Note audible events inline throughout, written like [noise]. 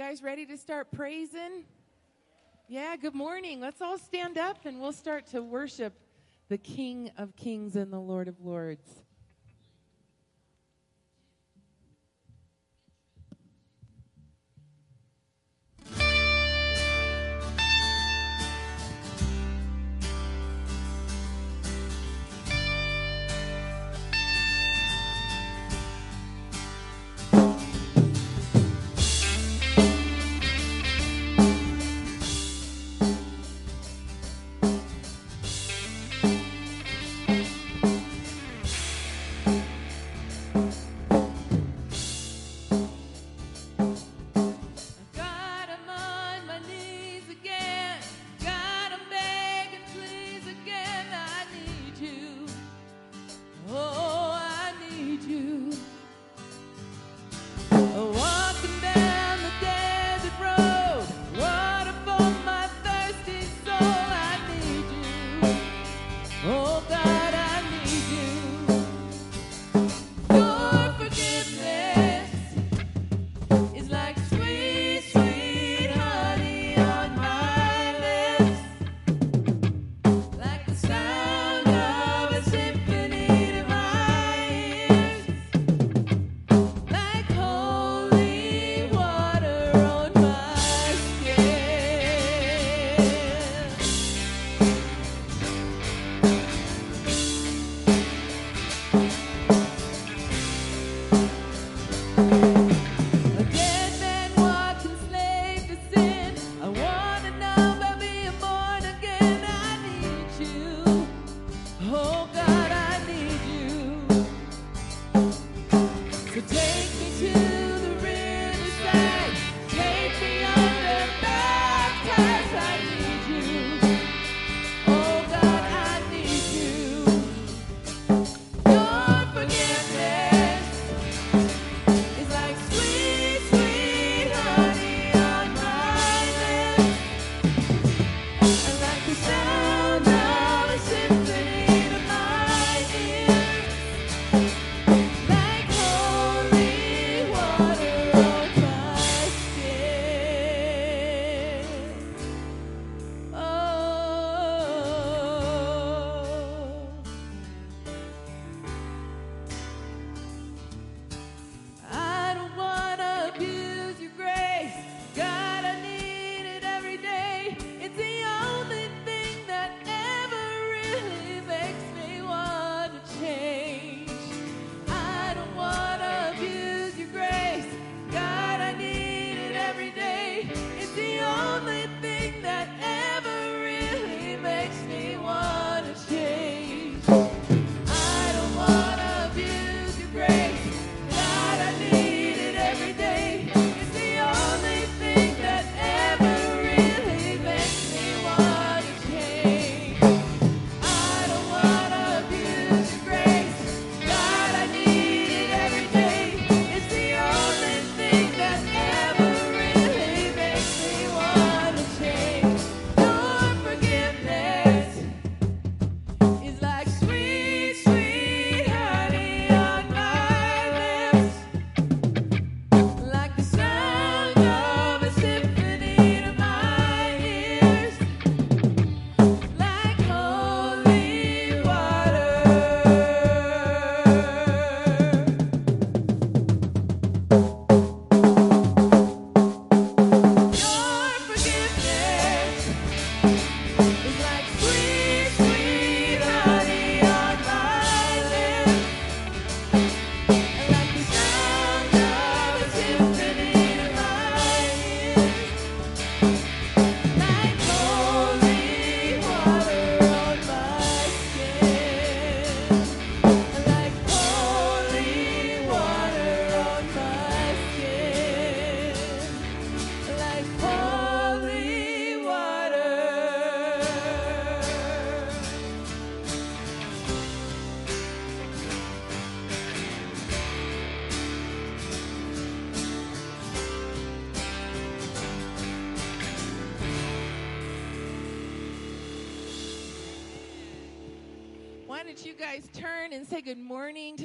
guys ready to start praising? Yeah, good morning. Let's all stand up and we'll start to worship the King of Kings and the Lord of Lords.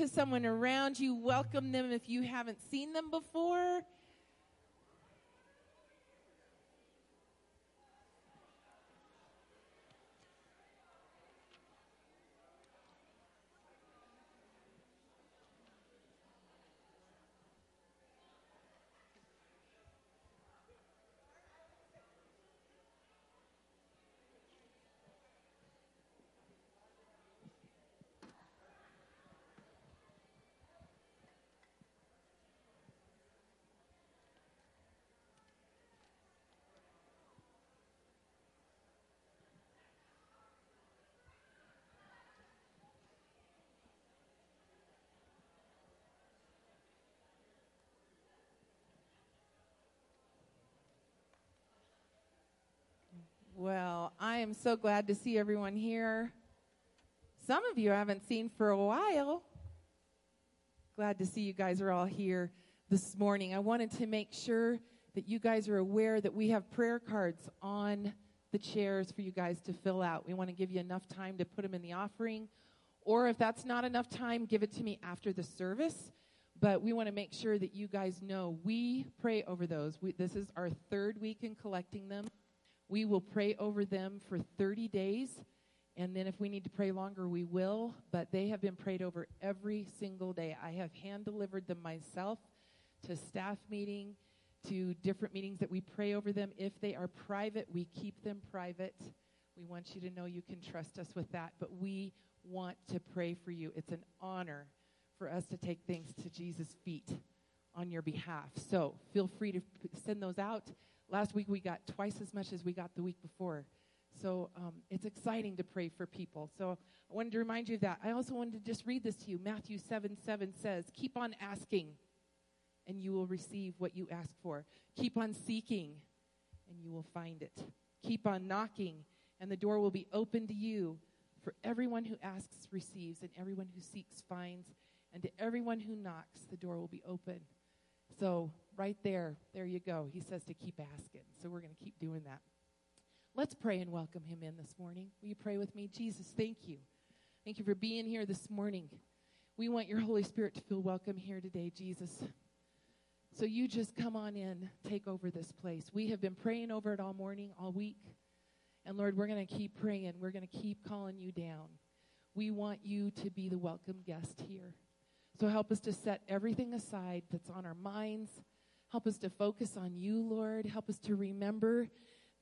Someone around you, welcome them if you haven't seen them before. Am so glad to see everyone here. Some of you I haven't seen for a while. Glad to see you guys are all here this morning. I wanted to make sure that you guys are aware that we have prayer cards on the chairs for you guys to fill out. We want to give you enough time to put them in the offering. Or if that's not enough time, give it to me after the service. But we want to make sure that you guys know we pray over those. We, this is our third week in collecting them. We will pray over them for 30 days. And then if we need to pray longer, we will. But they have been prayed over every single day. I have hand delivered them myself to staff meeting, to different meetings that we pray over them. If they are private, we keep them private. We want you to know you can trust us with that. But we want to pray for you. It's an honor for us to take things to Jesus' feet on your behalf. So feel free to send those out. Last week we got twice as much as we got the week before. So um, it's exciting to pray for people. So I wanted to remind you of that. I also wanted to just read this to you. Matthew 7 7 says, Keep on asking, and you will receive what you ask for. Keep on seeking, and you will find it. Keep on knocking, and the door will be open to you. For everyone who asks receives, and everyone who seeks finds, and to everyone who knocks, the door will be open. So, right there, there you go. He says to keep asking. So, we're going to keep doing that. Let's pray and welcome him in this morning. Will you pray with me? Jesus, thank you. Thank you for being here this morning. We want your Holy Spirit to feel welcome here today, Jesus. So, you just come on in, take over this place. We have been praying over it all morning, all week. And Lord, we're going to keep praying. We're going to keep calling you down. We want you to be the welcome guest here. So help us to set everything aside that's on our minds. Help us to focus on you, Lord. Help us to remember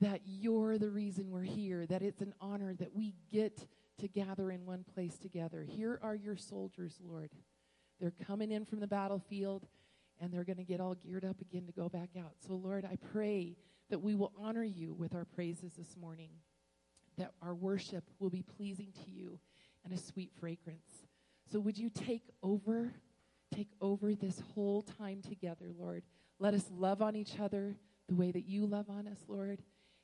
that you're the reason we're here, that it's an honor that we get to gather in one place together. Here are your soldiers, Lord. They're coming in from the battlefield and they're going to get all geared up again to go back out. So, Lord, I pray that we will honor you with our praises this morning, that our worship will be pleasing to you and a sweet fragrance. So would you take over, take over this whole time together, Lord? Let us love on each other the way that you love on us, Lord.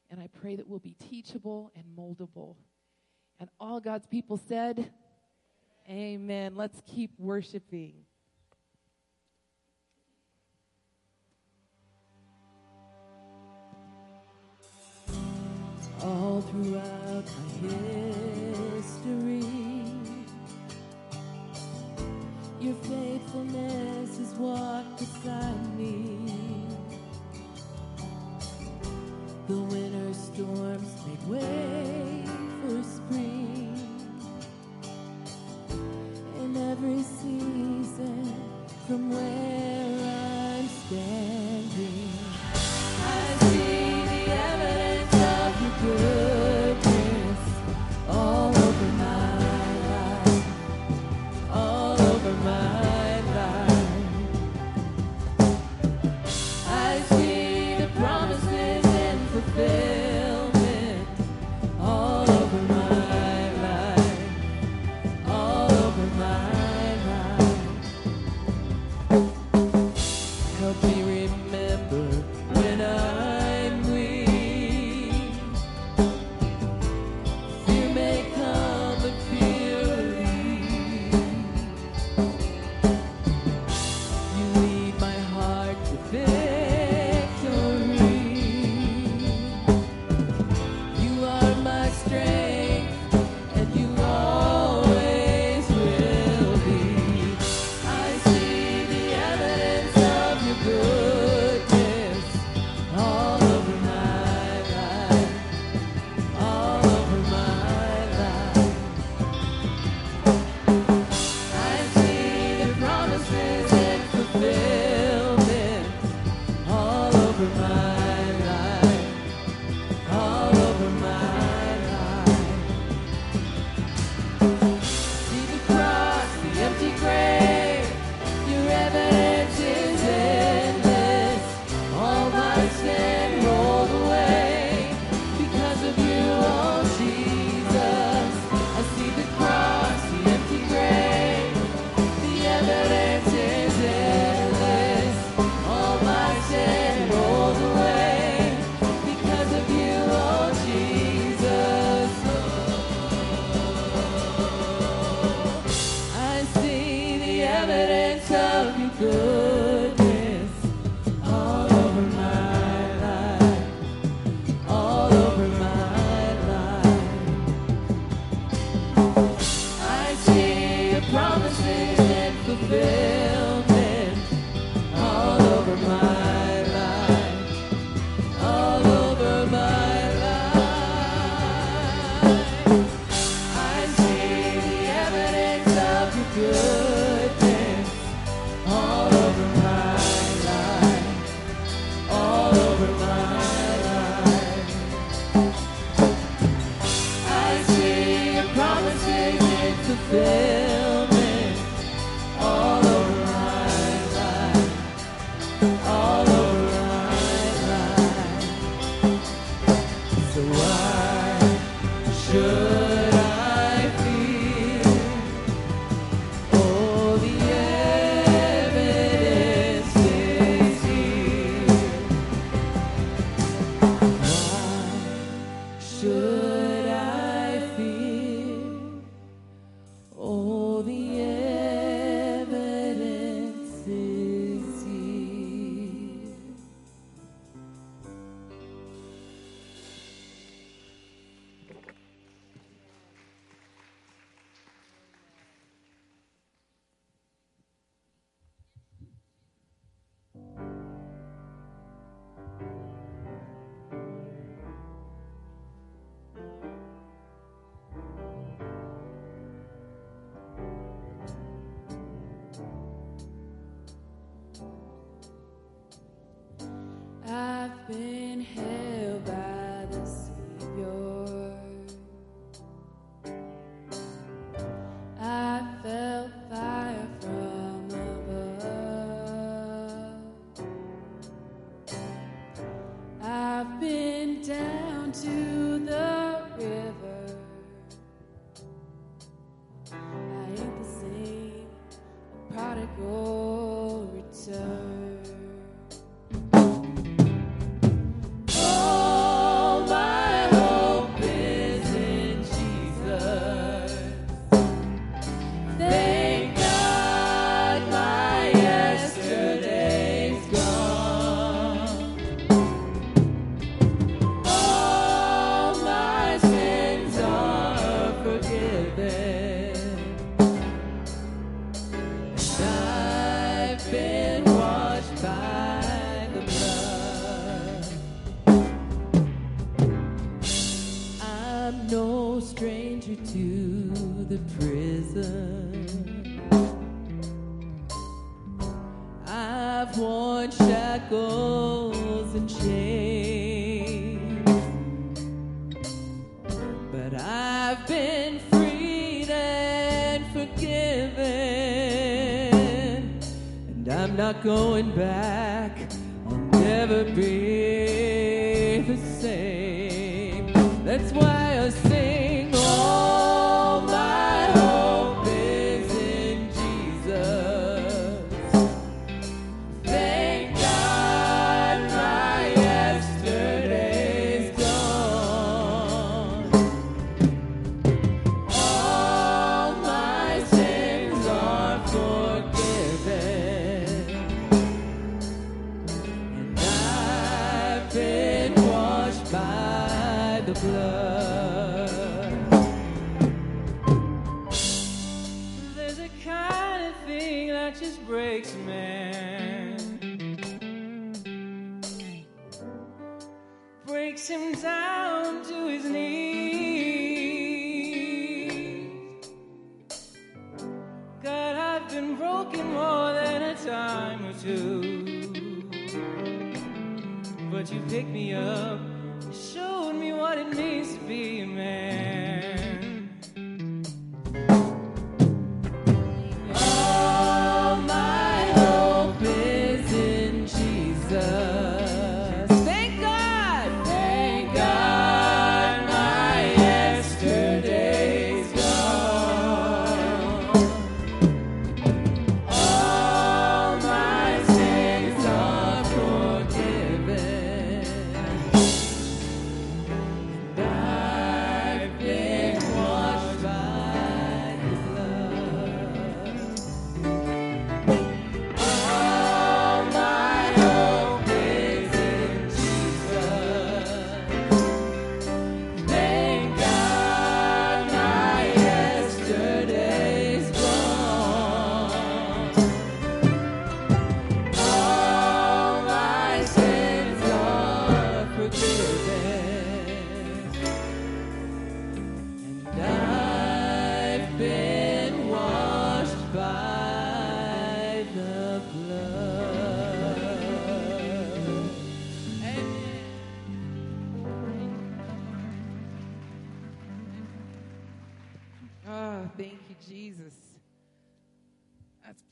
And I pray that we'll be teachable and moldable. And all God's people said, Amen. Let's keep worshiping. All throughout my history your faithfulness has walked beside me. The winter storms made way for spring. In every season, from where I'm standing,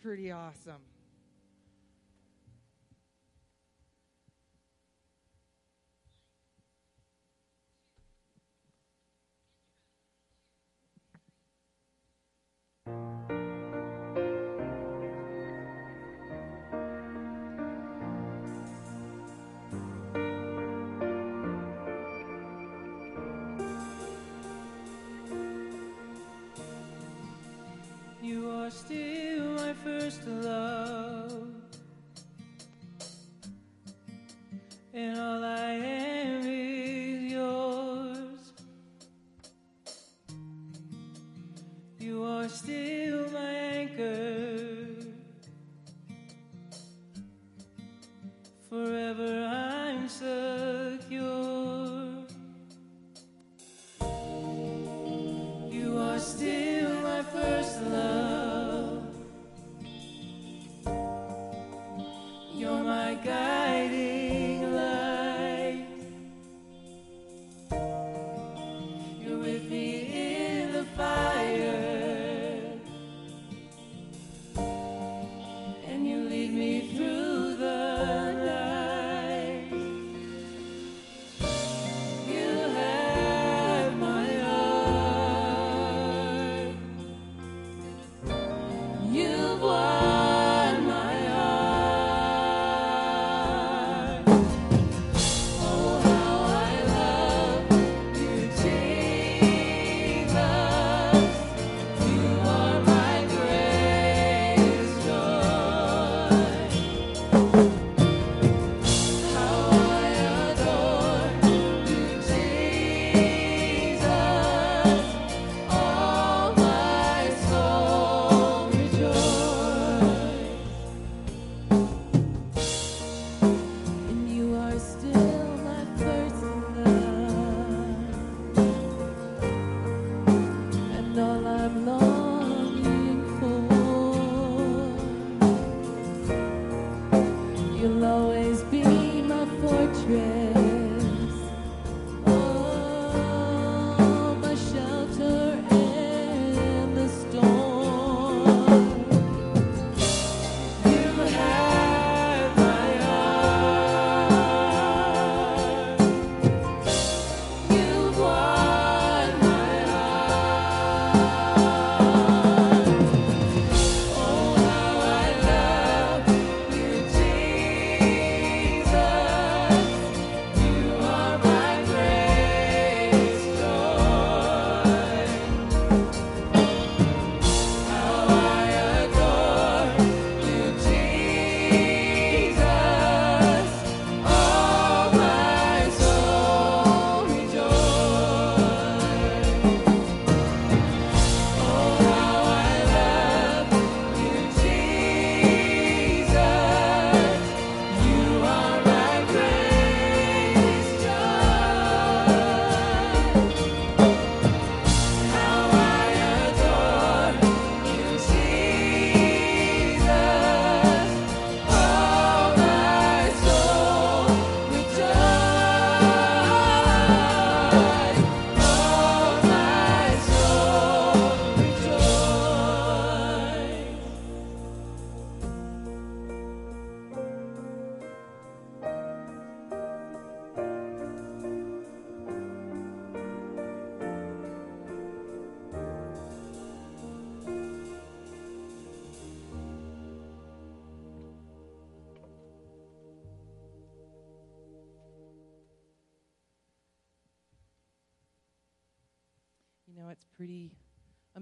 pretty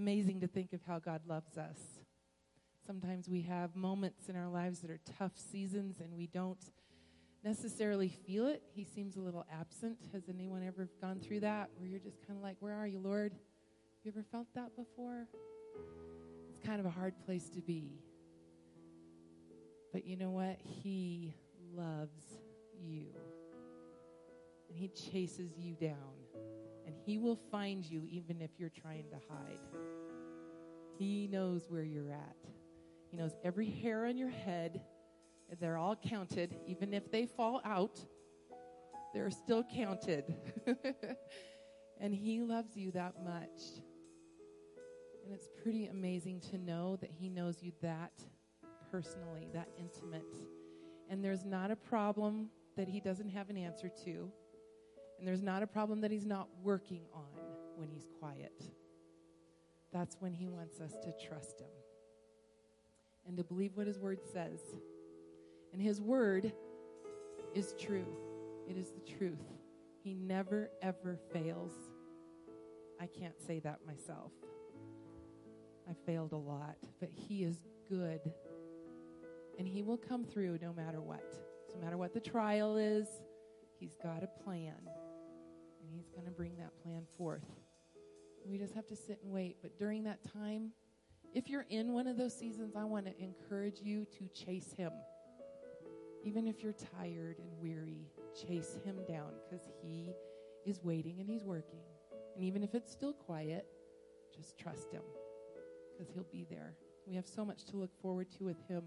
amazing to think of how God loves us. Sometimes we have moments in our lives that are tough seasons and we don't necessarily feel it. He seems a little absent. Has anyone ever gone through that where you're just kind of like, Where are you, Lord? You ever felt that before? It's kind of a hard place to be. But you know what? He loves you. And He chases you down. And He will find you even if you're trying to hide. He knows where you're at. He knows every hair on your head. They're all counted. Even if they fall out, they're still counted. [laughs] and He loves you that much. And it's pretty amazing to know that He knows you that personally, that intimate. And there's not a problem that he doesn't have an answer to. And there's not a problem that he's not working on when he's quiet. That's when he wants us to trust him and to believe what his word says. And his word is true, it is the truth. He never, ever fails. I can't say that myself. I failed a lot, but he is good. And he will come through no matter what. No matter what the trial is, he's got a plan. He's going to bring that plan forth. We just have to sit and wait. But during that time, if you're in one of those seasons, I want to encourage you to chase him. Even if you're tired and weary, chase him down because he is waiting and he's working. And even if it's still quiet, just trust him because he'll be there. We have so much to look forward to with him.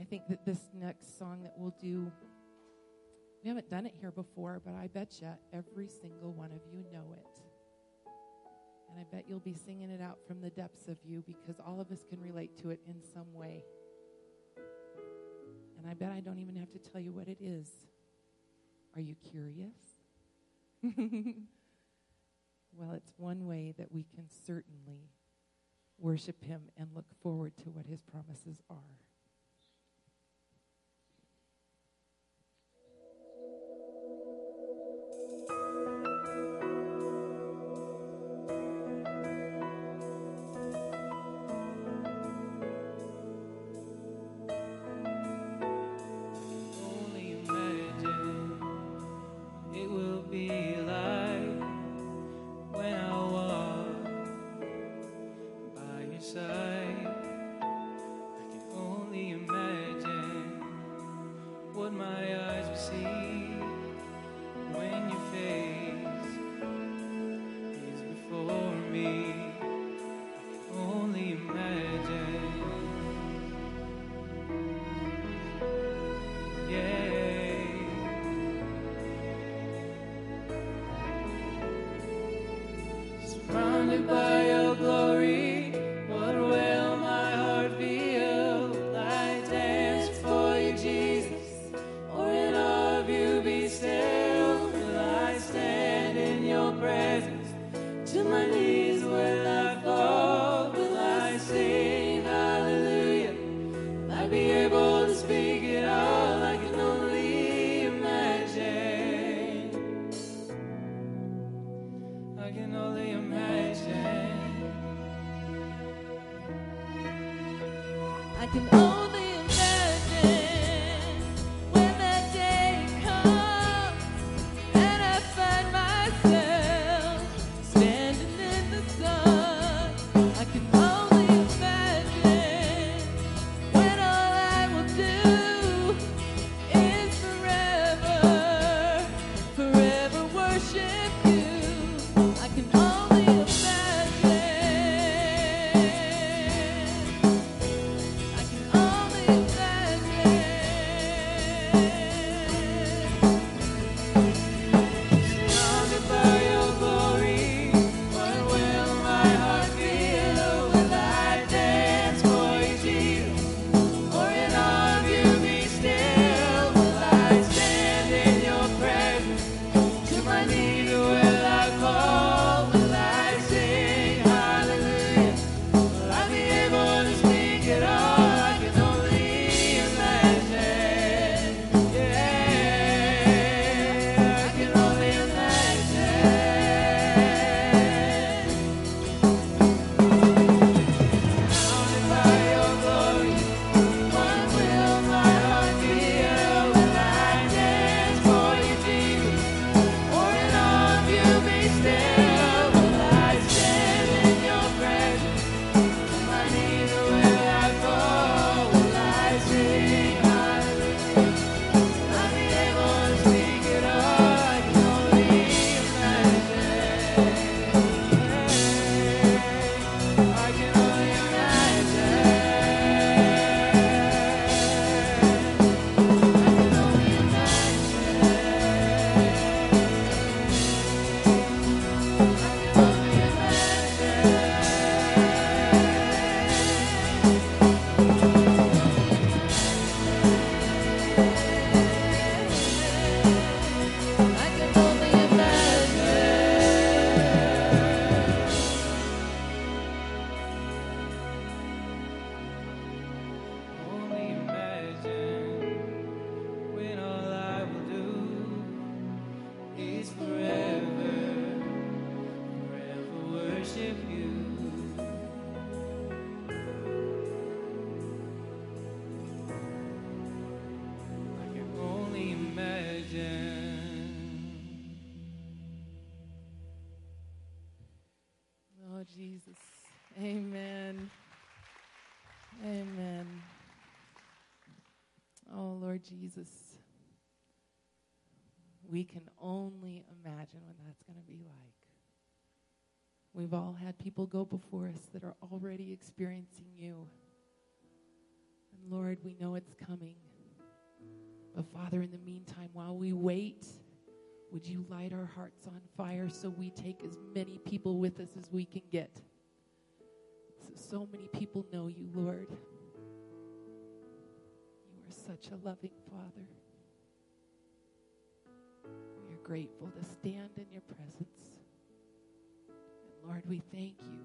I think that this next song that we'll do, we haven't done it here before, but I bet you every single one of you know it. And I bet you'll be singing it out from the depths of you because all of us can relate to it in some way. And I bet I don't even have to tell you what it is. Are you curious? [laughs] well, it's one way that we can certainly worship Him and look forward to what His promises are. Jesus, we can only imagine what that's going to be like. We've all had people go before us that are already experiencing you. And Lord, we know it's coming. But Father, in the meantime, while we wait, would you light our hearts on fire so we take as many people with us as we can get? So, so many people know you, Lord. Such a loving Father. We are grateful to stand in your presence. And Lord, we thank you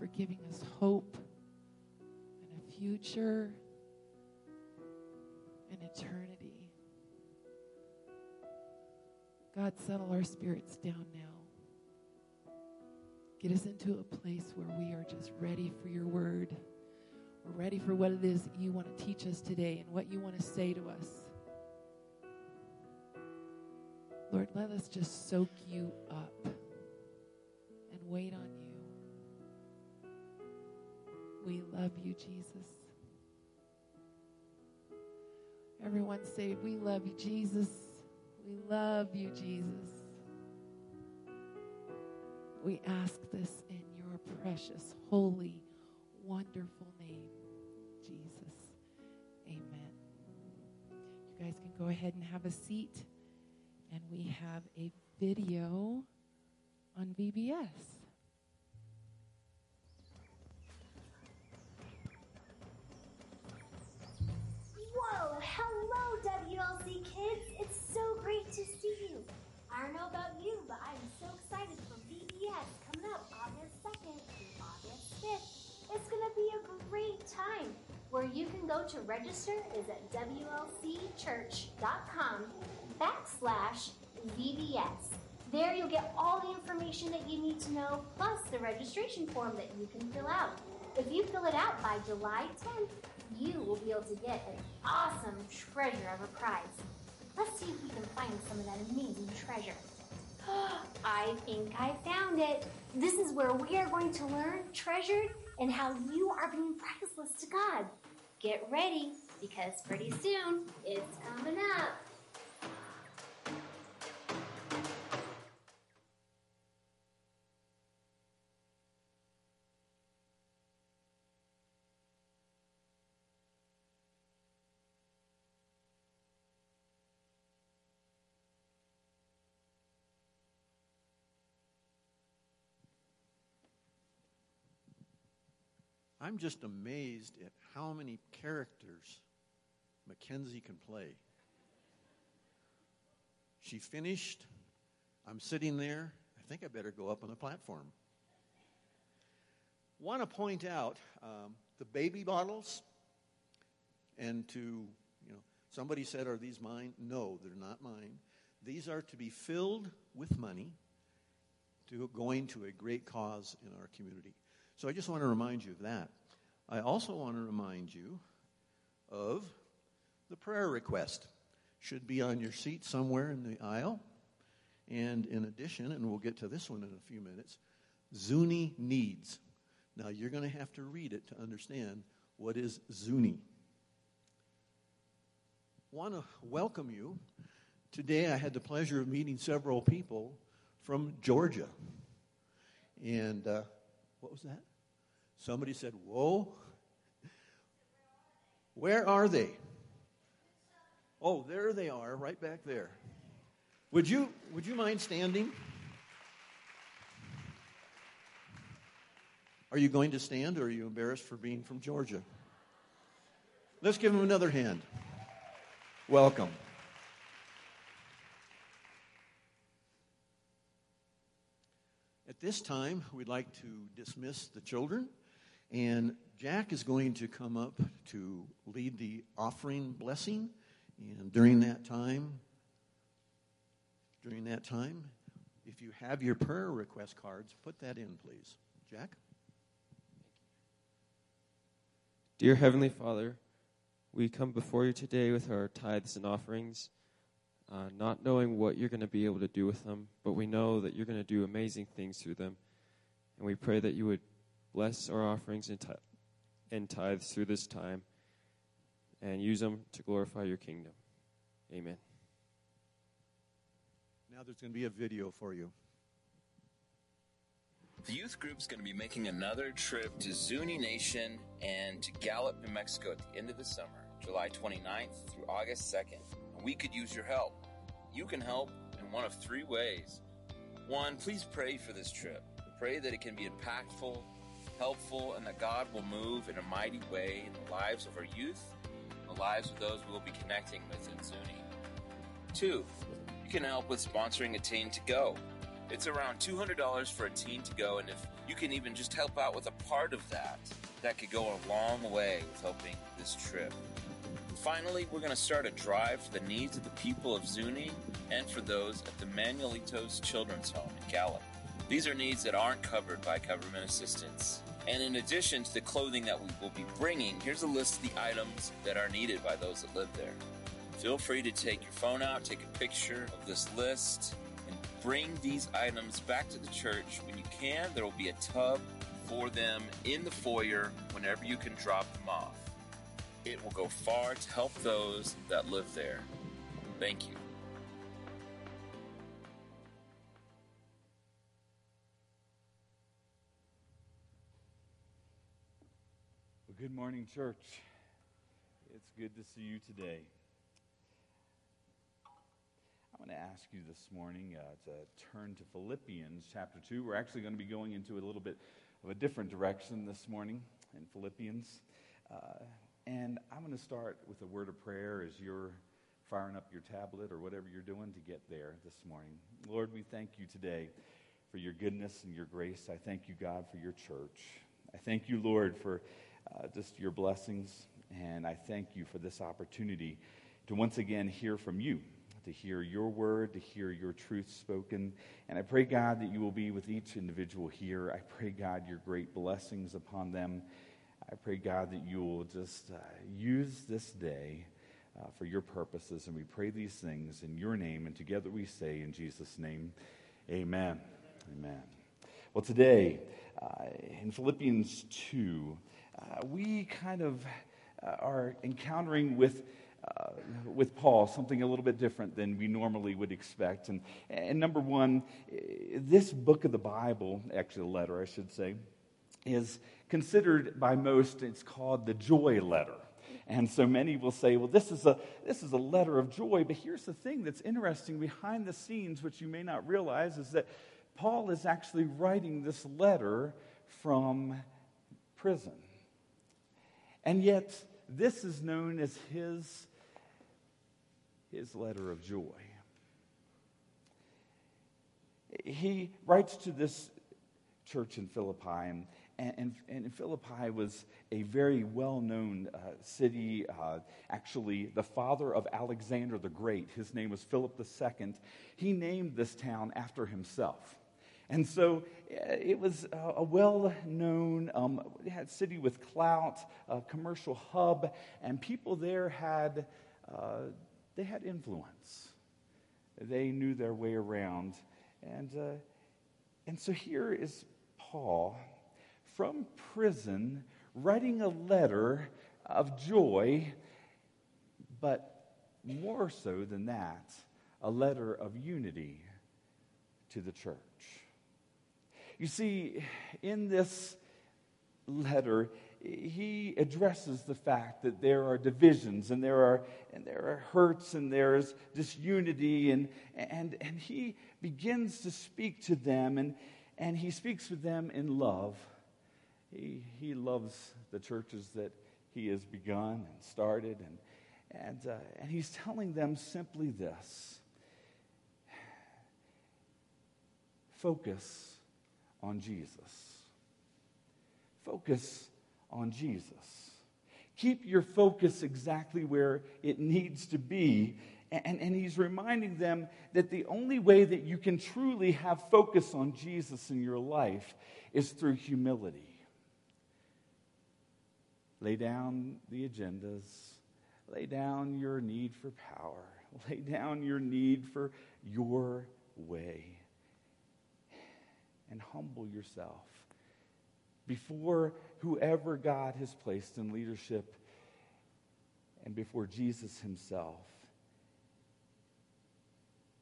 for giving us hope and a future and eternity. God, settle our spirits down now. Get us into a place where we are just ready for your word. Ready for what it is that you want to teach us today and what you want to say to us. Lord, let us just soak you up and wait on you. We love you, Jesus. Everyone say, We love you, Jesus. We love you, Jesus. We ask this in your precious, holy, wonderful name, Jesus. Amen. You guys can go ahead and have a seat. And we have a video on VBS. Whoa! Hello, WLC kids! It's so great to see you. I don't know about you, but I'm so excited for VBS coming up August 2nd through August 5th. It's to be a great time. Where you can go to register is at WLCchurch.com backslash VBS. There you'll get all the information that you need to know, plus the registration form that you can fill out. If you fill it out by July 10th, you will be able to get an awesome treasure of a prize. Let's see if we can find some of that amazing treasure. [gasps] I think I found it. This is where we are going to learn treasured and how you are being priceless to God. Get ready because pretty soon it's coming up. I'm just amazed at how many characters Mackenzie can play. She finished. I'm sitting there. I think I better go up on the platform. Want to point out um, the baby bottles, and to, you know, somebody said, Are these mine? No, they're not mine. These are to be filled with money to going to a great cause in our community. So I just want to remind you of that. I also want to remind you of the prayer request. Should be on your seat somewhere in the aisle. And in addition, and we'll get to this one in a few minutes, Zuni needs. Now you're going to have to read it to understand what is Zuni. Want to welcome you. Today I had the pleasure of meeting several people from Georgia. And uh, what was that? Somebody said, Whoa. Where are they? Oh, there they are, right back there. Would you, would you mind standing? Are you going to stand or are you embarrassed for being from Georgia? Let's give them another hand. Welcome. At this time, we'd like to dismiss the children, and Jack is going to come up to lead the offering blessing. And during that time, during that time, if you have your prayer request cards, put that in, please. Jack? Dear Heavenly Father, we come before you today with our tithes and offerings, uh, not knowing what you're going to be able to do with them, but we know that you're going to do amazing things through them. And we pray that you would bless our offerings and, and tithes through this time and use them to glorify your kingdom. Amen. Now there's going to be a video for you. The youth group's going to be making another trip to Zuni Nation and to Gallup, New Mexico at the end of the summer, July 29th through August 2nd. And we could use your help. You can help in one of three ways. One, please pray for this trip. Pray that it can be impactful, helpful, and that God will move in a mighty way in the lives of our youth, the lives of those we will be connecting with in Zuni. Two, you can help with sponsoring a teen to go. It's around $200 for a teen to go, and if you can even just help out with a part of that, that could go a long way with helping this trip. Finally, we're going to start a drive for the needs of the people of Zuni and for those at the Manuelitos Children's Home in Gallup. These are needs that aren't covered by government assistance. And in addition to the clothing that we will be bringing, here's a list of the items that are needed by those that live there. Feel free to take your phone out, take a picture of this list, and bring these items back to the church. When you can, there will be a tub for them in the foyer whenever you can drop them off. It will go far to help those that live there. Thank you. Good morning, church. It's good to see you today. I want to ask you this morning uh, to turn to Philippians chapter 2. We're actually going to be going into a little bit of a different direction this morning in Philippians. Uh, and I'm going to start with a word of prayer as you're firing up your tablet or whatever you're doing to get there this morning. Lord, we thank you today for your goodness and your grace. I thank you, God, for your church. I thank you, Lord, for uh, just your blessings. And I thank you for this opportunity to once again hear from you, to hear your word, to hear your truth spoken. And I pray, God, that you will be with each individual here. I pray, God, your great blessings upon them. I pray, God, that you will just uh, use this day uh, for your purposes. And we pray these things in your name. And together we say, in Jesus' name, amen. Amen. Well, today, uh, in Philippians 2, uh, we kind of uh, are encountering with, uh, with Paul something a little bit different than we normally would expect. And, and number one, this book of the Bible, actually, the letter, I should say, is considered by most, it's called the joy letter. And so many will say, well, this is, a, this is a letter of joy. But here's the thing that's interesting behind the scenes, which you may not realize, is that Paul is actually writing this letter from prison. And yet, this is known as his, his letter of joy. He writes to this church in Philippi, and, and, and Philippi was a very well known uh, city. Uh, actually, the father of Alexander the Great, his name was Philip II, he named this town after himself. And so uh, it was a well known um, city with clout, a commercial hub, and people there had, uh, they had influence. They knew their way around. And, uh, and so here is Paul from prison writing a letter of joy, but more so than that, a letter of unity to the church. You see, in this letter, he addresses the fact that there are divisions and there are, and there are hurts and there's disunity, and, and, and he begins to speak to them, and, and he speaks with them in love. He, he loves the churches that he has begun and started, and, and, uh, and he's telling them simply this focus on Jesus. Focus on Jesus. Keep your focus exactly where it needs to be. And, and he's reminding them that the only way that you can truly have focus on Jesus in your life is through humility. Lay down the agendas, lay down your need for power, [laughs] lay down your need for your way and humble yourself before whoever God has placed in leadership and before Jesus himself.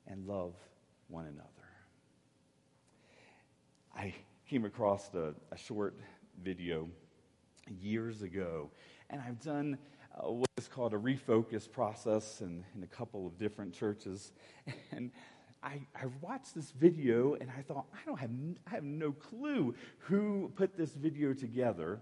and love one another. I came across a, a short video years ago, and I've done uh, what is called a refocus process in, in a couple of different churches. [laughs] And I, I watched this video and I thought, I don't have, I have no clue who put this video together.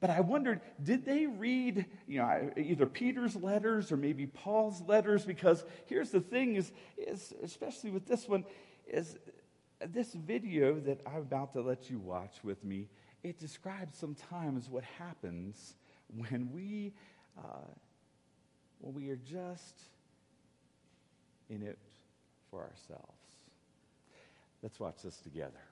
But I wondered, did they read, you know, either Peter's letters or maybe Paul's letters? Because here's the thing is, is especially with this one, is this video that I'm about to let you watch with me, it describes sometimes what happens when we, uh, when we are just in it for ourselves. Let's watch this together.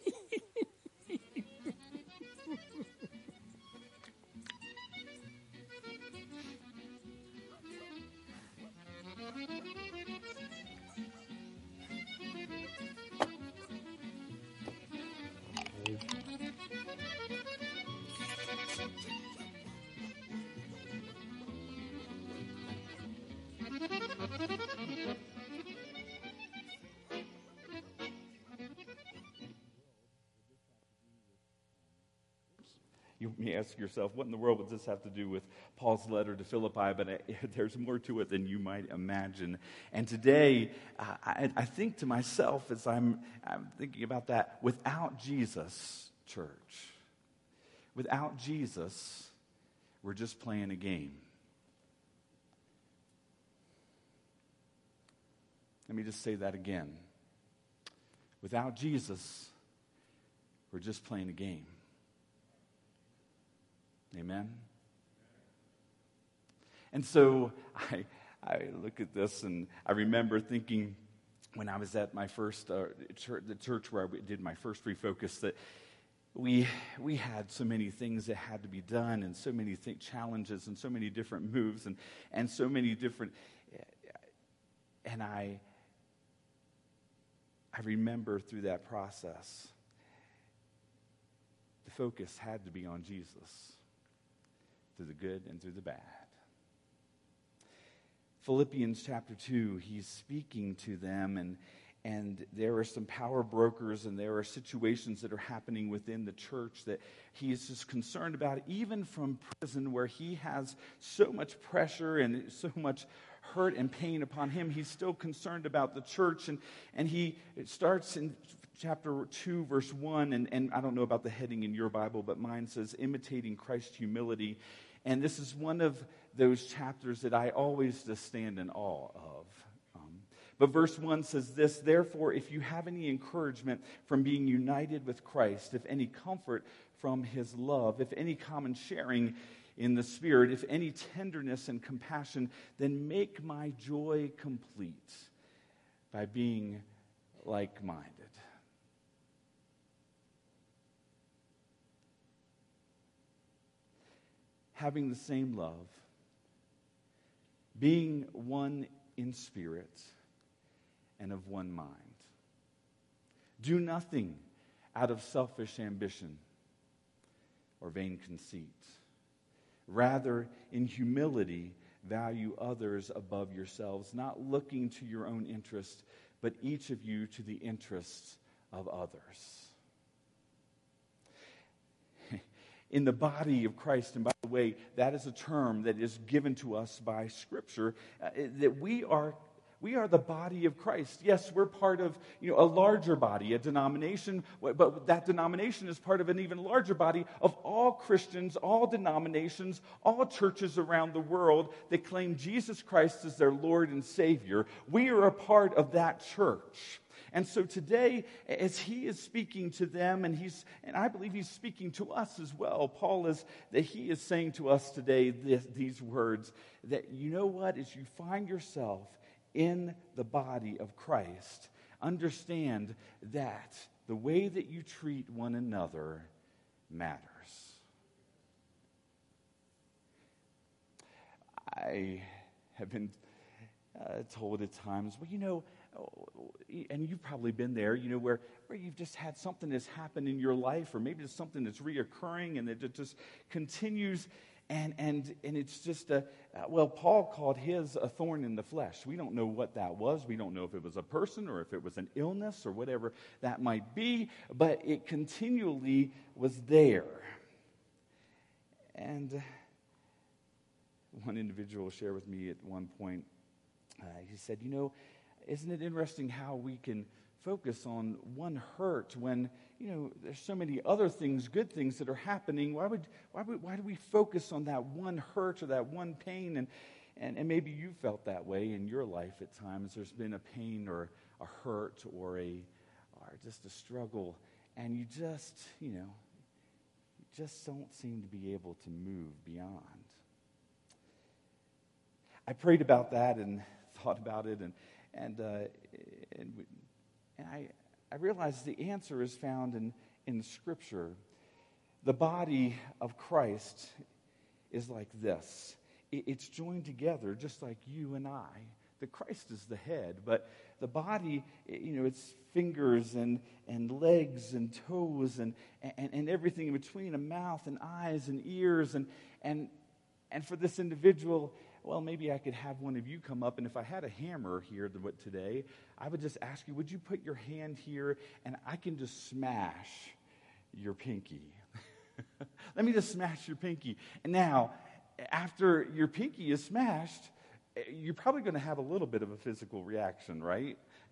You may ask yourself, what in the world would this have to do with Paul's letter to Philippi? But I, [laughs] there's more to it than you might imagine. And today, uh, I, I, think to myself as I'm, I'm thinking about that, without Jesus, church, without Jesus, we're just playing a game. Let me just say that again. Without Jesus, we're just playing a game. Amen? And so [laughs] I, I look at this and I remember thinking when I was at my first, uh, church, the church where I did my first refocus, that we, we had so many things that had to be done and so many th- challenges and so many different moves and, and so many different. And I, I remember through that process, the focus had to be on Jesus through the good and through the bad. Philippians chapter 2, he's speaking to them, and, and there are some power brokers, and there are situations that are happening within the church that he is just concerned about, even from prison, where he has so much pressure and so much hurt and pain upon him. He's still concerned about the church, and, and he starts in chapter 2, verse 1, and, and I don't know about the heading in your Bible, but mine says, imitating Christ's humility. And this is one of those chapters that I always just stand in awe of. Um, but verse 1 says this Therefore, if you have any encouragement from being united with Christ, if any comfort from his love, if any common sharing in the Spirit, if any tenderness and compassion, then make my joy complete by being like minded. Having the same love, being one in spirit and of one mind. Do nothing out of selfish ambition or vain conceit. Rather, in humility, value others above yourselves, not looking to your own interest, but each of you to the interests of others. In the body of Christ. And by the way, that is a term that is given to us by Scripture uh, that we are. We are the body of Christ. Yes, we're part of you know, a larger body, a denomination, but that denomination is part of an even larger body of all Christians, all denominations, all churches around the world that claim Jesus Christ as their Lord and Savior. We are a part of that church. And so today, as he is speaking to them, and he's, and I believe he's speaking to us as well, Paul is, that he is saying to us today this, these words that you know what, as you find yourself in the body of Christ, understand that the way that you treat one another matters. I have been uh, told at times, well, you know, and you've probably been there, you know, where, where you've just had something that's happened in your life, or maybe it's something that's reoccurring and it just continues. And, and, and it's just a, uh, well, Paul called his a thorn in the flesh. We don't know what that was. We don't know if it was a person or if it was an illness or whatever that might be, but it continually was there. And one individual shared with me at one point, uh, he said, You know, isn't it interesting how we can focus on one hurt when you know there's so many other things good things that are happening? Why would why, would, why do we focus on that one hurt or that one pain? And, and and maybe you felt that way in your life at times. There's been a pain or a hurt or a or just a struggle and you just you know you just don't seem to be able to move beyond. I prayed about that and [laughs] thought about it and and, uh, and, and I, I realized the answer is found in, in Scripture. The body of Christ is like this it's joined together just like you and I. The Christ is the head, but the body, you know, it's fingers and, and legs and toes and, and, and everything in between, a mouth and eyes and ears. And, and, and for this individual, well, maybe I could have one of you come up, and if I had a hammer here today, I would just ask you, would you put your hand here, and I can just smash your pinky. [laughs] Let me just smash your pinky. And now, after your pinky is smashed, you're probably going to have a little bit of a physical reaction, right? [laughs]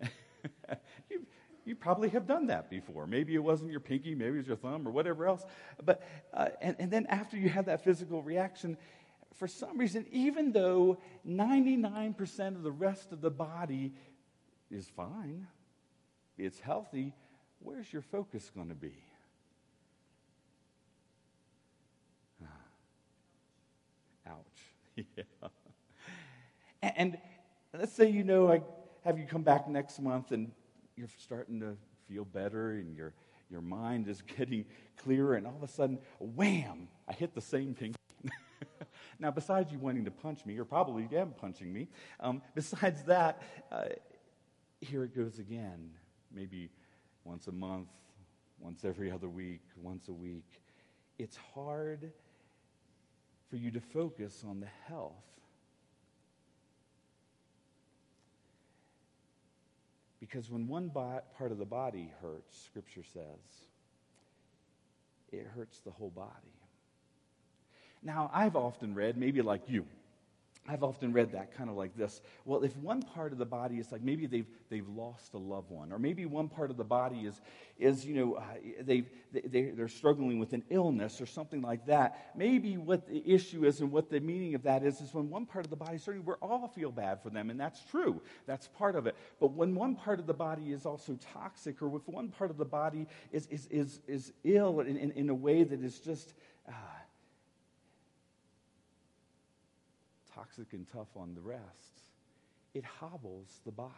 you, you probably have done that before. Maybe it wasn't your pinky, maybe it was your thumb or whatever else. But, uh, and, and then after you have that physical reaction, for some reason, even though 99% of the rest of the body is fine, it's healthy, where's your focus going to be? [sighs] Ouch. [laughs] yeah. And, let's say you know I have you come back next month and you're starting to feel better and your, your mind is [laughs] getting clearer, and all of a sudden, wham, I hit the same thing. Now, besides you wanting to punch me, or probably am punching me, um, besides that, uh, here it goes again. Maybe once a month, once every other week, once a week. It's hard for you to focus on the health Because when one bo- part of the body hurts, Scripture says, it hurts the whole body. Now, I've often read, maybe like you, I've often read that kind of like this. Well, if one part of the body is like maybe they've, they've lost a loved one, or maybe one part of the body is, is you know, uh, they've, they, they're struggling with an illness or something like that, maybe what the issue is and what the meaning of that is, is when one part of the body, is certainly we all feel bad for them, and that's true. That's part of it. But when one part of the body is also toxic, or if one part of the body is, is, is, is ill in, in, in a way that is just. Uh, toxic and tough on the rest, it hobbles the body.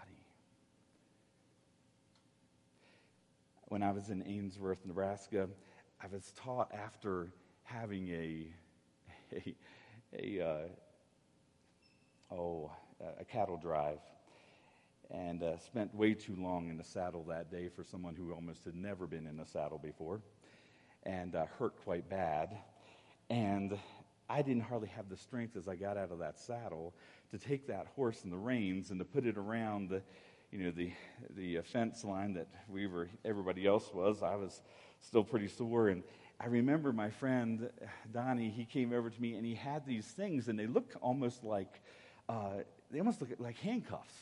When I was in Ainsworth, Nebraska, I was taught after having a, [laughs] a, a uh, oh, a cattle drive and uh, spent way too long in the saddle that day for someone who almost had never been in a saddle before and uh, hurt quite bad. And I didn't hardly have the strength as I got out of that saddle to take that horse in the reins and to put it around the, you know, the, the fence line that we were, everybody else was. I was still pretty sore. And I remember my friend Donnie, he came over to me and he had these things and they looked almost like, uh, they almost look like handcuffs.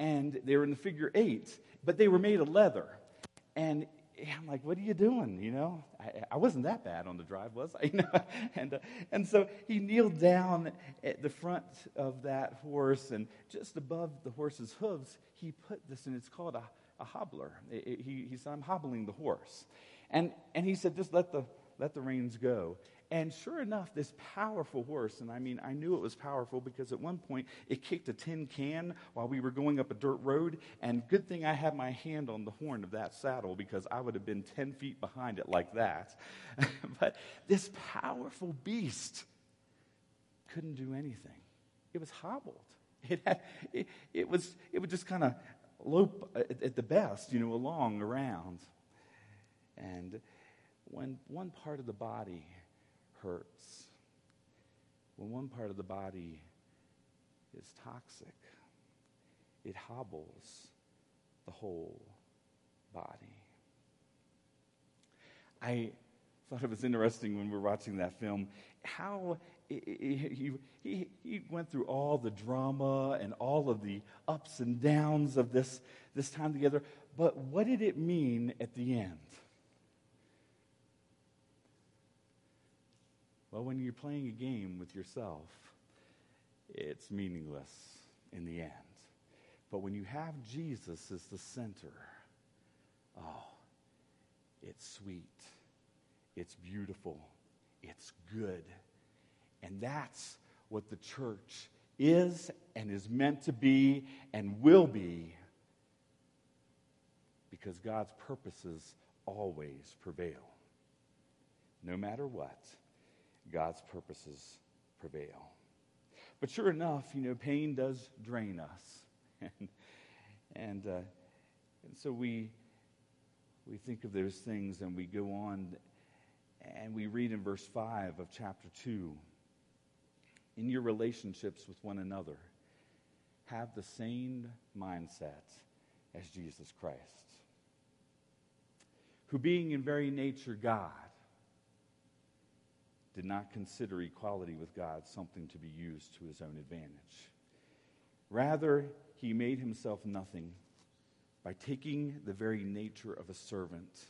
And they were in the figure eight, but they were made of leather. And I'm like, what are you doing? You know, I, I wasn't that bad on the drive, was I? [laughs] You know? and, uh, and so he kneeled down at the front of that horse, and just above the horse's hooves, he put this, and it's called a, a hobbler. It, it, he, he said, I'm hobbling the horse. And, and he said, just let the, let the reins go. And sure enough, this powerful horse, and I mean, I knew it was powerful because at one point it kicked a tin can while we were going up a dirt road. And good thing I had my hand on the horn of that saddle because I would have been 10 feet behind it like that. [laughs] but this powerful beast couldn't do anything, it was hobbled. It, had, it, it was, it would just kind of lope at, at the best, you know, along around. And when one part of the body hurts, when one part of the body is toxic, it hobbles the whole body. I thought it was interesting when we were watching that film how he, went through all the drama and all of the ups and downs of this, this time together. But what did it mean at the end? Well, when you're playing a game with yourself, it's meaningless in the end. But when you have Jesus as the center, oh, it's sweet, it's beautiful, it's good. And that's what the church is and is meant to be and will be because God's purposes always prevail, no matter what. God's purposes prevail. But sure enough, you know, pain does drain us. [laughs] and and, uh, and so we we think of those things and we go on and we read in verse 5 of chapter 2 in your relationships with one another have the same mindset as Jesus Christ who being in very nature God did not consider equality with God something to be used to his own advantage. Rather, he made himself nothing by taking the very nature of a servant,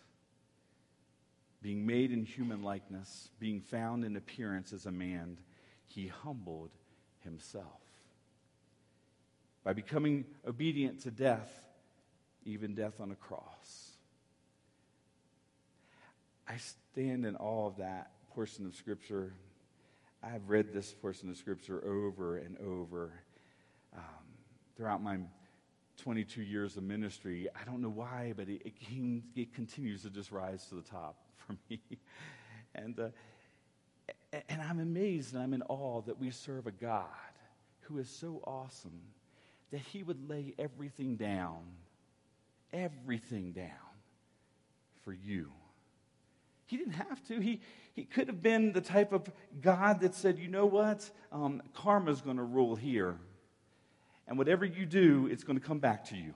being made in human likeness, being found in appearance as a man, he humbled himself. By becoming obedient to death, even death on a cross. I stand in awe of that portion of Scripture. I've read this portion of Scripture over and over um, throughout my 22 years of ministry. I don't know why, but it, it, came, it continues to just rise to the top [laughs] for me. and, uh, and I'm amazed and I'm in awe that we serve a God who is so awesome that he would lay everything down, everything down for you. He didn't have to. He, he could have been the type of God that said, you know what? Um, karma's going to rule here. And whatever you do, it's going to come back to you.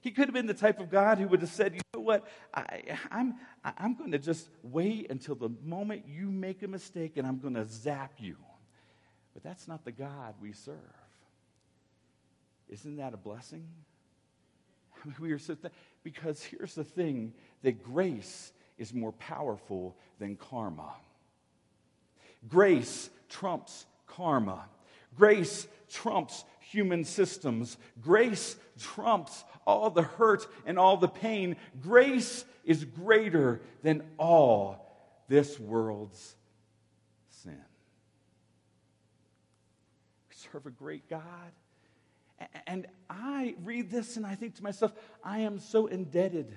He could have been the type of God who would have said, you know what? I, I'm, I'm going to just wait until the moment you make a mistake and I'm going to zap you. But that's not the God we serve. Isn't that a blessing? I [laughs] mean, we are so th- because here's the thing that grace is more powerful than karma. Grace trumps karma. Grace trumps human systems. Grace trumps all the hurt and all the pain. Grace is greater than all this world's sin. We serve a great God. And I read this and I think to myself, I am so indebted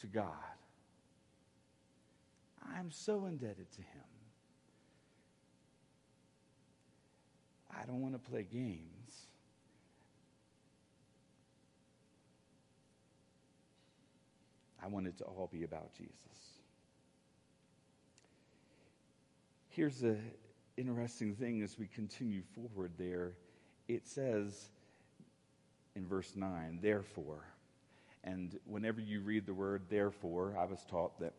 to God. I'm so indebted to Him. I don't want to play games. I want it to all be about Jesus. Here's the interesting thing as we continue forward there. It says in verse 9, therefore. And whenever you read the word therefore, I was taught that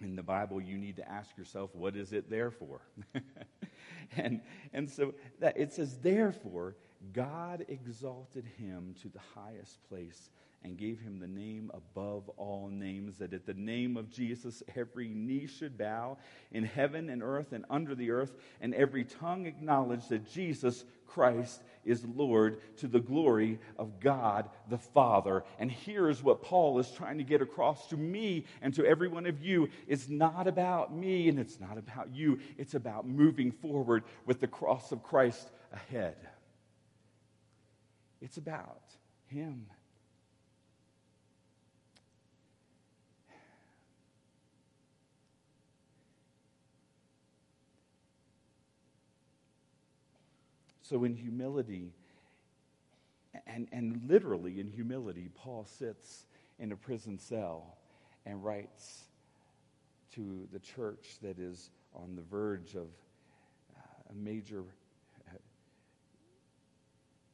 in the Bible, you need to ask yourself, what is it there for? [laughs] and, and so that it says, therefore, God exalted him to the highest place and gave him the name above all names, that at the name of Jesus every knee should bow in heaven and earth and under the earth, and every tongue acknowledge that Jesus Christ is Lord to the glory of God the Father. And here's what Paul is trying to get across to me and to every one of you. It's not about me and it's not about you. It's about moving forward with the cross of Christ ahead. It's about Him. So, in humility, and, and literally in humility, Paul sits in a prison cell and writes to the church that is on the verge of uh, a major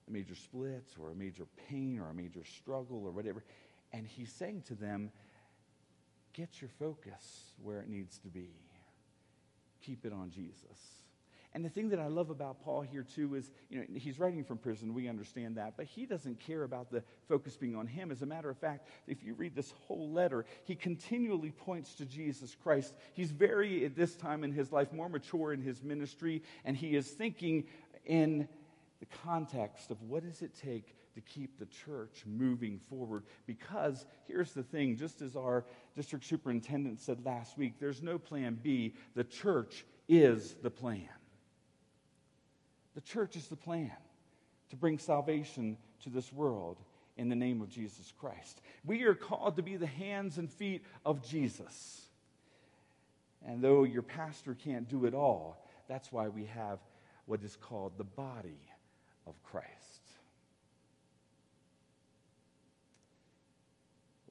a major split or a major pain or a major struggle or whatever. And he's saying to them get your focus where it needs to be. Keep it on Jesus and the thing that I love about Paul here, too, is you know, he's writing from prison. We understand that. But he doesn't care about the focus being on him. As a matter of fact, if you read this whole letter, he continually points to Jesus Christ. He's very, at this time in his life, more mature in his ministry, and he is thinking in the context of what does it take to keep the church moving forward. Because here's the thing just as our district superintendent said last week, there's no plan B. The church is the plan. The church is the plan to bring salvation to this world in the name of Jesus Christ. We are called to be the hands and feet of Jesus. And though your pastor can't do it all, that's why we have what is called the body of Christ.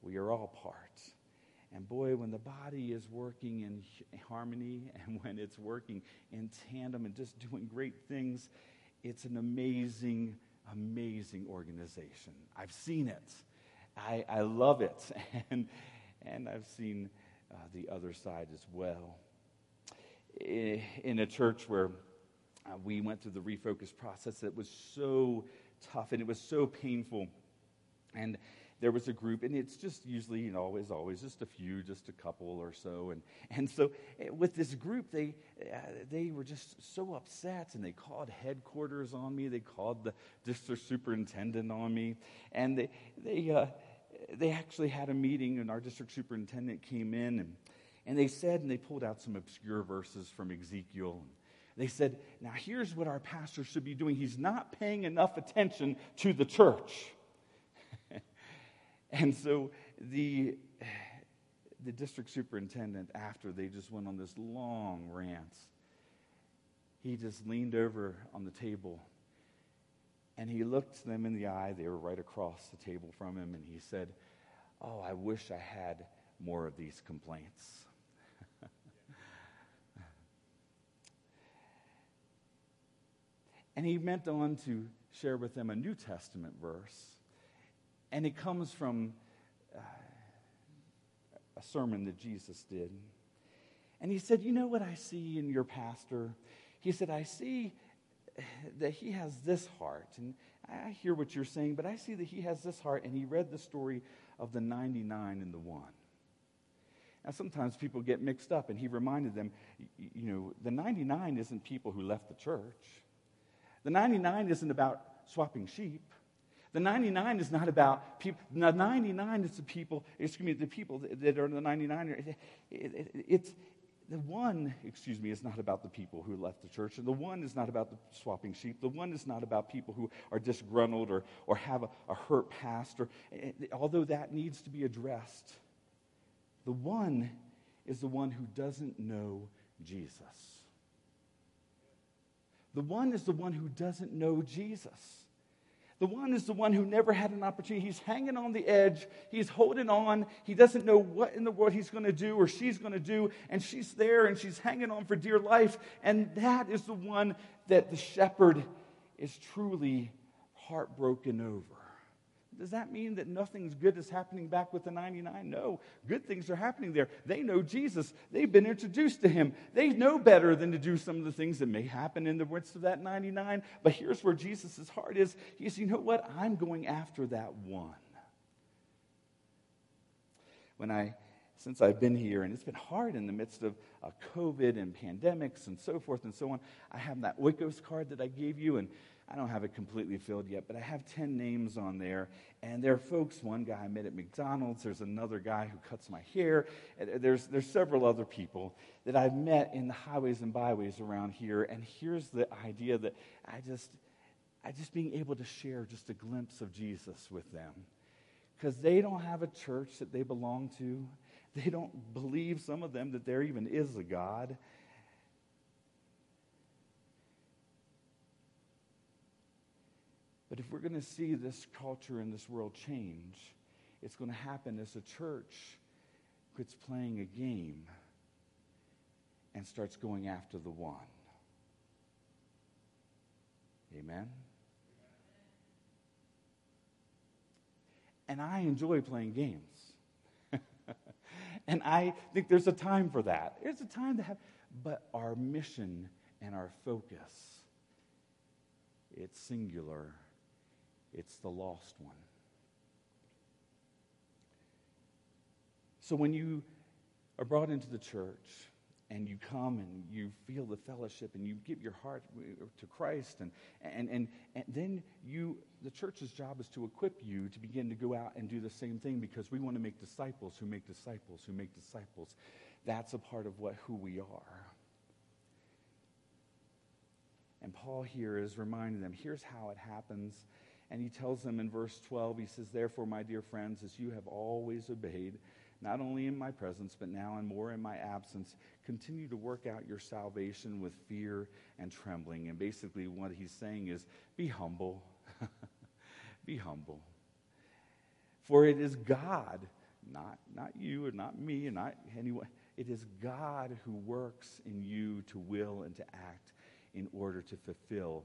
We are all part and boy, when the body is working in harmony [laughs] and when it's working in tandem and just doing great things, it's an amazing, amazing organization. I've seen it. I, I love it. [laughs] And, and I've seen uh, the other side as well. In a church where uh, we went through the refocus process, it was so tough and it was so painful. And there was a group, and it's just usually, you know, always, always just a few, just a couple or so. And, and so eh, with this group, they, uh, they were just so upset, and they called headquarters on me. They called the district superintendent on me. And they, they, uh, they actually had a meeting, and our district superintendent came in, and, and they said, and they pulled out some obscure verses from Ezekiel. And they said, Now here's what our pastor should be doing. He's not paying enough attention to the church. And so the, the district superintendent, after they just went on this long rant, he just leaned over on the table and he looked them in the eye. They were right across the table from him, and he said, Oh, I wish I had more of these complaints. [laughs] and he went on to share with them a New Testament verse, and it comes from uh, a sermon that Jesus did. And he said, You know what I see in your pastor? He said, I see that he has this heart. And I hear what you're saying, but I see that he has this heart. And he read the story of the 99 and the one. Now, sometimes people get mixed up, and he reminded them, you know, the 99 isn't people who left the church. The 99 isn't about swapping sheep. The 99 is not about people. The 99 is the people, excuse me, the people that are in the 99. It's, the one, excuse me, is not about the people who left the church. And the one is not about the swapping sheep. The one is not about people who are disgruntled or, or have a, a hurt past, or, although that needs to be addressed. The one is the one who doesn't know Jesus. The one is the one who doesn't know Jesus. The one is the one who never had an opportunity. He's hanging on the edge. He's holding on. He doesn't know what in the world he's going to do or she's going to do. And she's there and she's hanging on for dear life. And that is the one that the shepherd is truly heartbroken over. Does that mean that nothing's good is happening back with the 99? No, good things are happening there. They know Jesus. They've been introduced to him. They know better than to do some of the things that may happen in the midst of that 99. But here's where Jesus' heart is. He says, You know what? I'm going after that one. When I since I've been here, and it's been hard in the midst of uh, COVID and pandemics and so forth and so on. I have that Oikos card that I gave you, and I don't have it completely filled yet, but I have 10 names on there. And there are folks, one guy I met at McDonald's, there's another guy who cuts my hair, there's, there's several other people that I've met in the highways and byways around here. And here's the idea that I just, I just being able to share just a glimpse of Jesus with them. Because they don't have a church that they belong to. They don't believe, some of them, that there even is a God. But if we're going to see this culture and this world change, it's going to happen as a church quits playing a game and starts going after the one. Amen? And I enjoy playing games. [laughs] and I think there's a time for that. There's a time to have, but our mission and our focus, it's singular it's the lost one. So when you are brought into the church and you come and you feel the fellowship and you give your heart to Christ and, and, and, and then you the church's job is to equip you to begin to go out and do the same thing because we want to make disciples who make disciples who make disciples. That's a part of what who we are. And Paul here is reminding them here's how it happens and he tells them in verse 12, he says, Therefore, my dear friends, as you have always obeyed, not only in my presence, but now and more in my absence, continue to work out your salvation with fear and trembling. And basically, what he's saying is be humble. [laughs] be humble. For it is God not, not you and not me and not anyone. It is God who works in you to will and to act in order to fulfill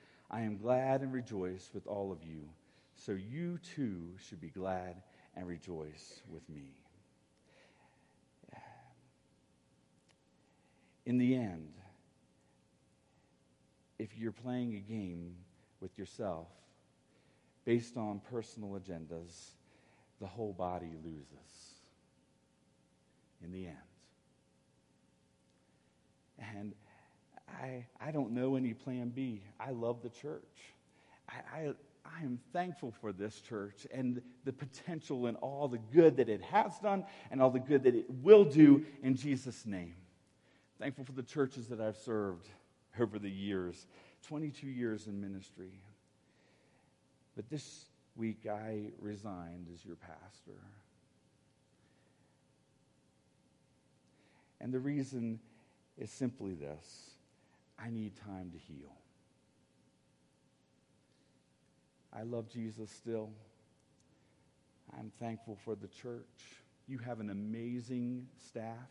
I am glad and rejoice with all of you. So you too should be glad and rejoice with me. In the end, if you're playing a game with yourself based on personal agendas, the whole body loses in the end. And I, I don't know any plan B. I love the church. I, I, I am thankful for this church and the potential and all the good that it has done and all the good that it will do in Jesus' name. Thankful for the churches that I've served over the years 22 years in ministry. But this week I resigned as your pastor. And the reason is simply this I need time to heal. I love Jesus still. I'm thankful for the church. You have an amazing staff,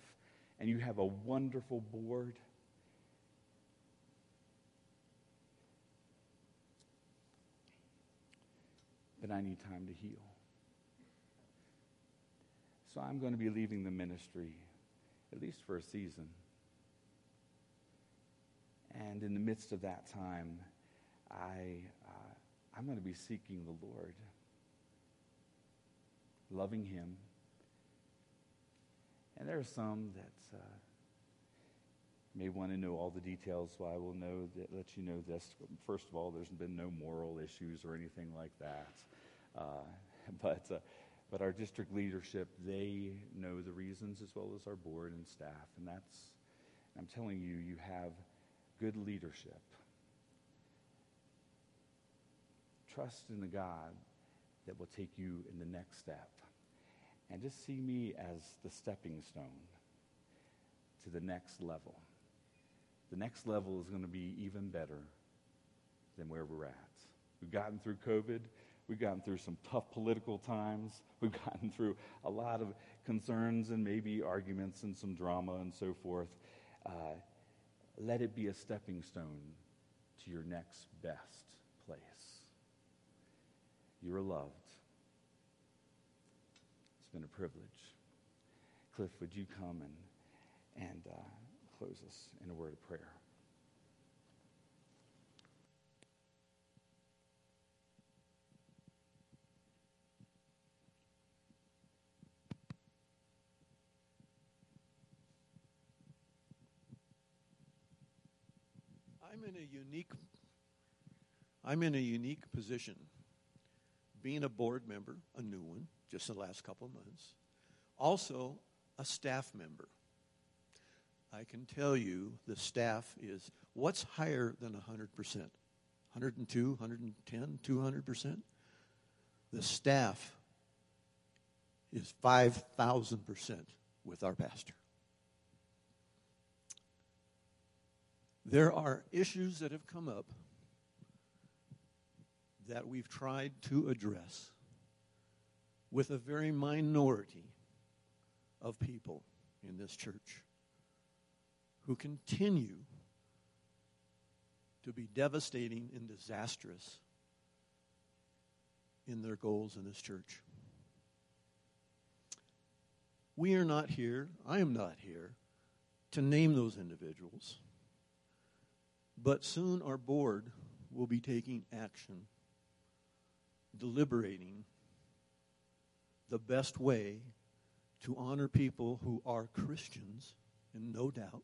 and you have a wonderful board. But I need time to heal. So I'm going to be leaving the ministry, at least for a season. And in the midst of that time, I, uh, I'm going to be seeking the Lord, loving Him. And there are some that uh, may want to know all the details, so I will know that, let you know this. First of all, there's been no moral issues or anything like that. Uh, [laughs] but, uh, but our district leadership, they know the reasons as well as our board and staff. And that's, I'm telling you, you have good leadership. Trust in the God that will take you in the next step. And just see me as the stepping stone to the next level. The next level is going to be even better than where we're at. We've gotten through COVID. We've gotten through some tough political times. We've [laughs] gotten through a lot of concerns and maybe arguments and some drama and so forth. Uh, let it be a stepping stone to your next best place. You are loved. It's been a privilege. Cliff, would you come and, and uh, close us in a word of prayer? I'm in a unique I'm in a unique position. Being a board member, a new one, just the last couple of months. Also a staff member. I can tell you the staff is what's higher than 100%? 102, 110, 200%? The staff is 5,000% with our pastor. There are issues that have come up that we've tried to address with a very minority of people in this church who continue to be devastating and disastrous in their goals in this church. We are not here, I am not here, to name those individuals. But soon our board will be taking action, deliberating the best way to honor people who are Christians, and no doubt,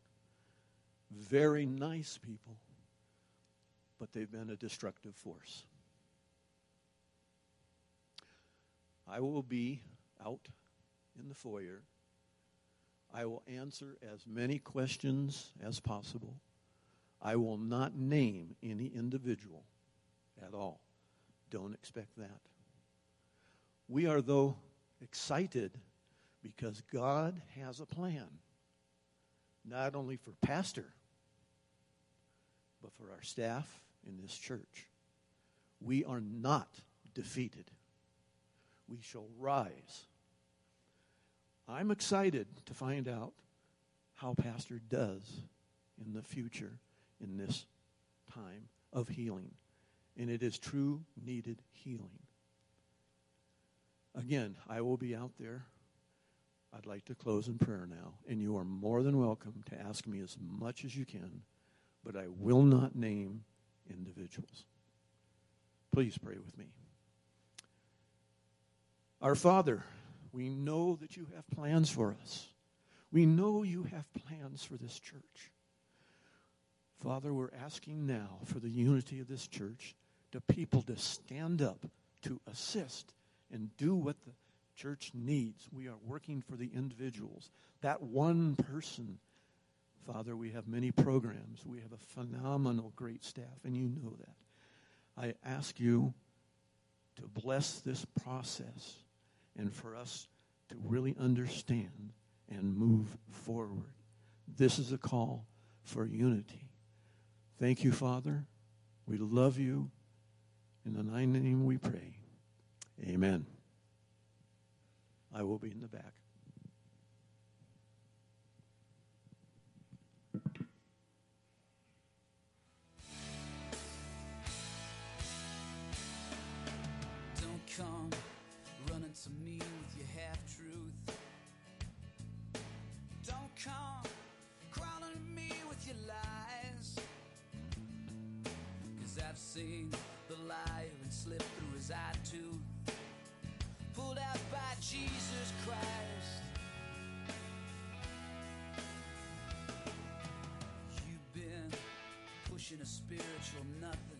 very nice people, but they've been a destructive force. I will be out in the foyer. I will answer as many questions as possible. I will not name any individual at all. Don't expect that. We are, though, excited because God has a plan, not only for Pastor, but for our staff in this church. We are not defeated. We shall rise. I'm excited to find out how Pastor does in the future in this time of healing. And it is true, needed healing. Again, I will be out there. I'd like to close in prayer now. And you are more than welcome to ask me as much as you can, but I will not name individuals. Please pray with me. Our Father, we know that you have plans for us. We know you have plans for this church. Father, we're asking now for the unity of this church, to people to stand up, to assist, and do what the church needs. We are working for the individuals. That one person, Father, we have many programs. We have a phenomenal, great staff, and you know that. I ask you to bless this process and for us to really understand and move forward. This is a call for unity. Thank you, Father. We love you. In the name we pray. Amen. I will be in the back. Don't come running to me seen the liar and slip through his eye tooth. Pulled out by Jesus Christ. You've been pushing a spiritual nothing.